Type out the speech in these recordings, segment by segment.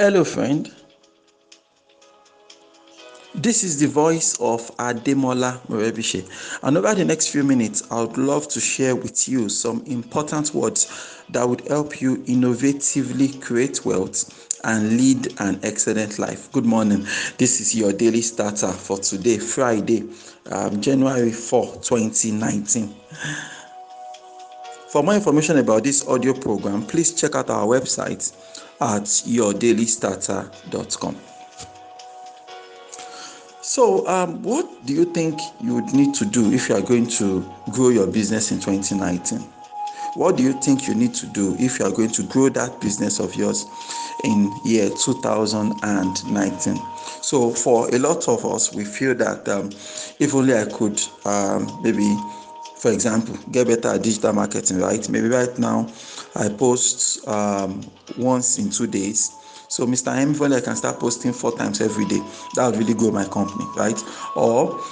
Hello, friend. This is the voice of Ademola Morebise. And over the next few minutes, I would love to share with you some important words that would help you innovatively create wealth and lead an excellent life. Good morning. This is your daily starter for today, Friday, um, January 4, 2019. For more information about this audio program, please check out our website at yourdailystarter.com. So, um, what do you think you would need to do if you are going to grow your business in 2019? What do you think you need to do if you are going to grow that business of yours in year 2019? So, for a lot of us, we feel that um, if only I could um, maybe for example get better at digital marketing right maybe right now i post um, once in two days so Mr. M, if only I can start posting four times every day, that would really grow my company, right? Or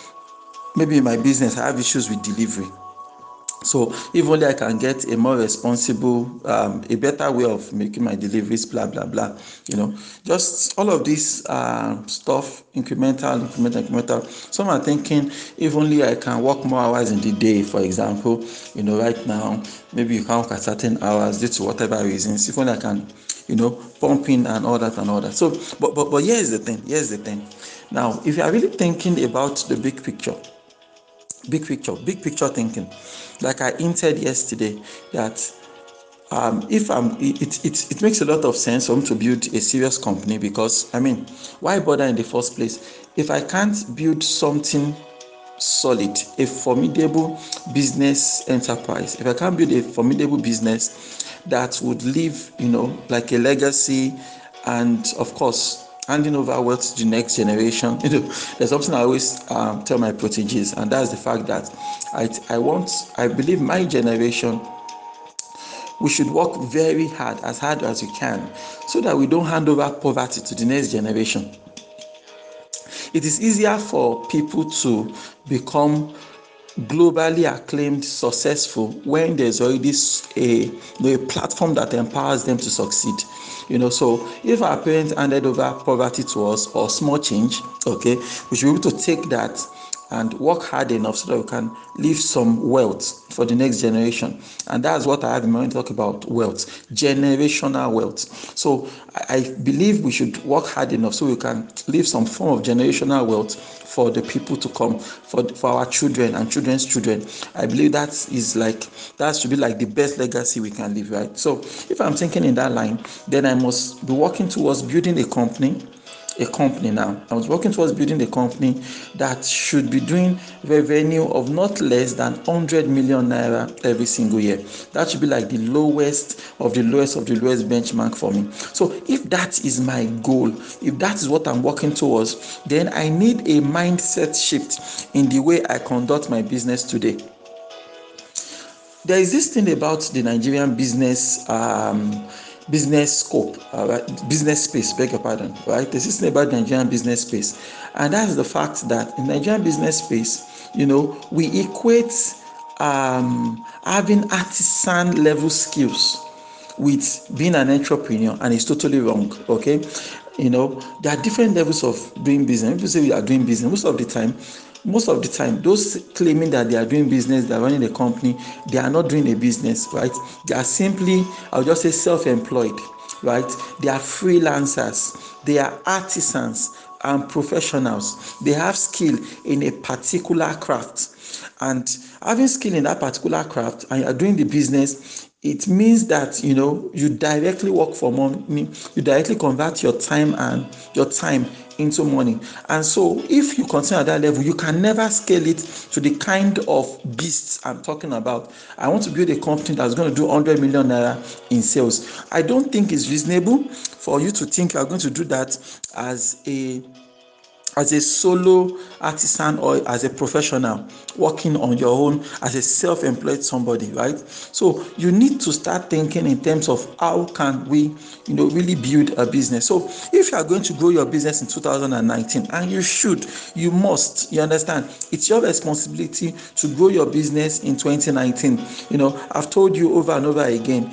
maybe in my business, I have issues with delivery. So if only I can get a more responsible, um, a better way of making my deliveries, blah blah blah. You know, just all of this uh, stuff, incremental, incremental, incremental. Some are thinking if only I can work more hours in the day, for example. You know, right now maybe you can't work at certain hours due to whatever reasons. If only I can, you know, pump in and all that and all that. So, but but but here's the thing. Here's the thing. Now, if you are really thinking about the big picture big picture big picture thinking. Like i hinted yesterday that um, if i'm it, it, it makes a lot of sense for me to build a serious company because i mean why bother in the first place? If i can't build something solid a formidable business enterprise if i can't build a formidable business that would leave you know like a legacy and of course handing over wealth to the next generation. You know, there's something I always um, tell my proteges, and that's the fact that I, I want, I believe my generation, we should work very hard, as hard as we can, so that we don't hand over poverty to the next generation. It is easier for people to become globally acclaimed successful when there's already a, a platform that empowers them to succeed. You know so if our parents handed over poverty to us or small change okay we should be able to take that and work hard enough so that we can leave some wealth for the next generation. And that's what I have in mind to talk about wealth, generational wealth. So I believe we should work hard enough so we can leave some form of generational wealth for the people to come, for, for our children and children's children. I believe that is like, that should be like the best legacy we can leave, right? So if I'm thinking in that line, then I must be working towards building a company a company now. I was working towards building a company that should be doing revenue of not less than 100 million naira every single year. That should be like the lowest of the lowest of the lowest benchmark for me. So, if that is my goal, if that is what I'm working towards, then I need a mindset shift in the way I conduct my business today. There is this thing about the Nigerian business. Um, business scope, uh, business space, beg your pardon, right? There's this thing about Nigerian business space, and that's the fact that in Nigerian business space, you know, we equate um, having artisan level skills with being an entrepreneur, and it's totally wrong. Okay, you know, there are different levels of doing business. People say we are doing business most of the time most of the time those claiming that they are doing business they are running a company they are not doing a business right? They are simply i'll just say self-employed right? They are freelancers. They are artisans and professionals. They have skill in a particular craft. And having skill in that particular craft and you are doing the business it means that you know you directly work for money you directly convert your time and your time into money. And so, if you continue at that level, you can never scale it to the kind of beasts I'm talking about. I want to build a company that's going to do 100 million naira in sales. I don't think it's reasonable for you to think you're going to do that as a as a solo artisan or as a professional working on your own as a self-employed somebody right? So you need to start thinking in terms of how can we you know really build a business. So if you are going to grow your business in 2019 and you should you must you understand it's your responsibility to grow your business in 2019 you know i've told you over and over again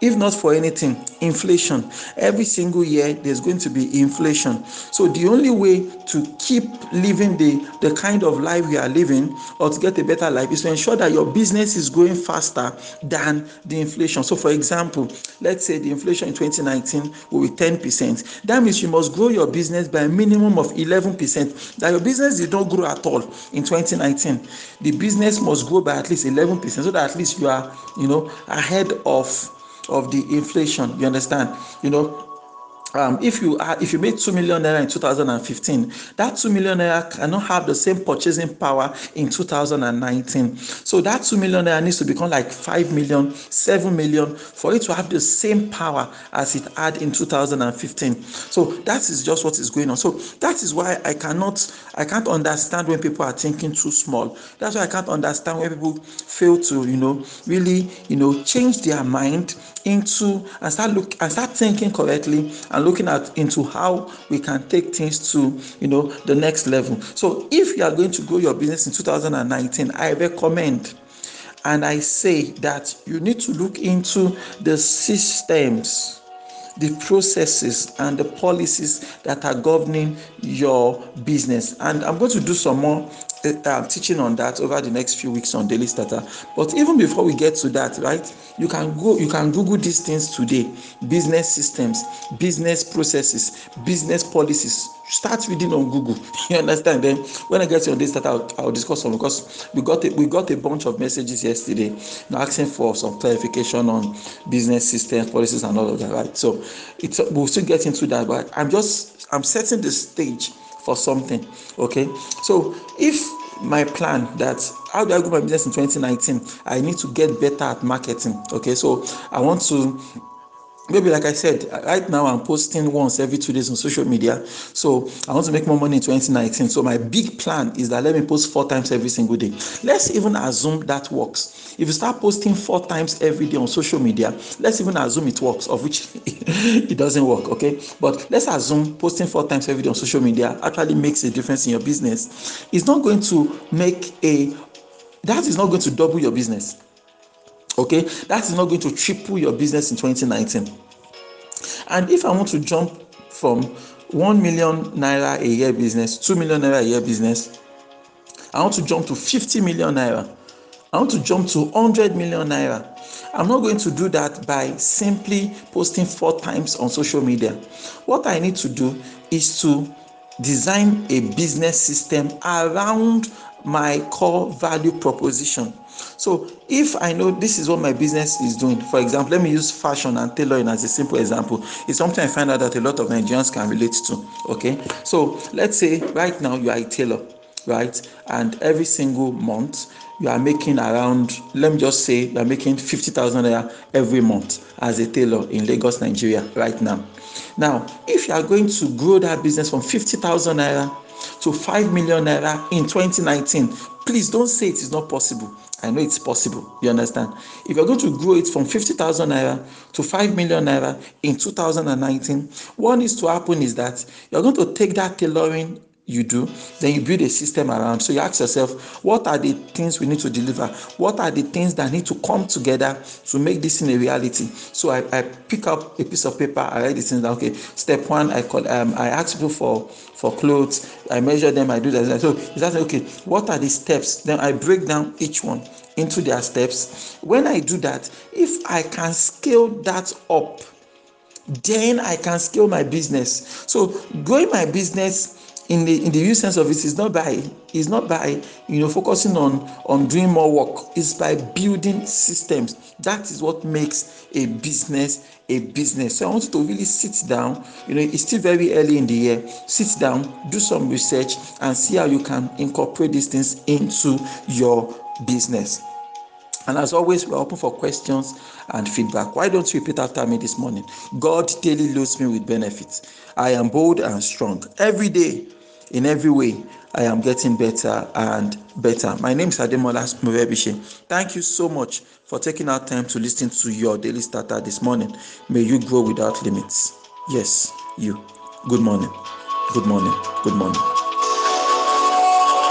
if not for anything inflation. Every single year there's going to be inflation. So the only way to keep living the the kind of life we are living or to get a better life is to ensure that your business is growing faster than the inflation. So for example let's say the inflation in 2019 will be 10 percent. That means you must grow your business by a minimum of 11 percent. That your business did not grow at all in 2019 the business must grow by at least 11 percent so that at least you are you know ahead of of the inflation you understand? You know um, if you are if you made two million naira in 2015 that two million naira cannot have the same purchasing power in 2019 so that two million naira needs to become like five million seven million for it to have the same power as it had in 2015 so that is just what is going on. So that is why i cannot i can't understand when people are thinking too small. That's why i can't understand when people fail to you know really you know change their mind into and start look and start thinking correctly and looking at into how we can take things to you know the next level. So if you are going to grow your business in 2019 i recommend and i say that you need to look into the systems the processes and the policies that are governing your business. And i'm going to do some more uh, teaching on that over the next few weeks on daily starter. But even before we get to that right you can go you can google these things today. Business systems business processes business policies. Start reading on google. You understand? Then when i get to this starter I'll, I'll discuss some because we got a, we got a bunch of messages yesterday asking for some clarification on business systems policies and all of that right? So it's we'll still get into that but i'm just i'm setting the stage for something okay? So if my plan that how do i grow my business in 2019 i need to get better at marketing okay? So i want to maybe like i said right now i'm posting once every two days on social media. So i want to make more money in 2019 so my big plan is that let me post four times every single day. Let's even assume that works. If you start posting four times every day on social media let's even assume it works of which it doesn't work okay? But let's assume posting four times every day on social media actually makes a difference in your business. It's not going to make a that is not going to double your business okay? That is not going to triple your business in 2019 and if i want to jump from 1 million naira a year business 2 million naira a year business i want to jump to 50 million naira. I want to jump to 100 million naira. I'm not going to do that by simply posting four times on social media. What i need to do is to design a business system around my core value proposition so if i know this is what my business is doing for example let me use fashion and tailoring as a simple example. It's something i find out that a lot of nigerians can relate to okay? So let's say right now you are a tailor right? And every single month you are making around let me just say you are making 50000 naira every month as a tailor in lagos nigeria right now. Now if you are going to grow that business from 50000 naira to 5 million naira in 2019 please don't say it is not possible i know it's possible you understand? If you're going to grow it from 50000 naira to 5 million naira in 2019 what needs to happen is that you're going to take that tailoring you do then you build a system around. So you ask yourself what are the things we need to deliver? What are the things that need to come together to make this in a reality? So i i pick up a piece of paper i write the things down. Okay step one i call um, i ask people for for clothes. I measure them i do that. So it's that okay what are the steps? Then i break down each one into their steps. When i do that if i can scale that up then i can scale my business. So growing my business in the in the real sense of it is not by is not by you know focusing on on doing more work it's by building systems that is what makes a business a business so i want you to really sit down you know it's still very early in the year sit down do some research and see how you can incorporate these things into your business and as always, we're open for questions and feedback. Why don't you repeat after me this morning? God daily loads me with benefits. I am bold and strong. Every day, in every way I am getting better and better. My name is Ademola Morebise. Thank you so much for taking our time to listen to your daily starter this morning. May you grow without limits. Yes, you. Good morning. Good morning. Good morning.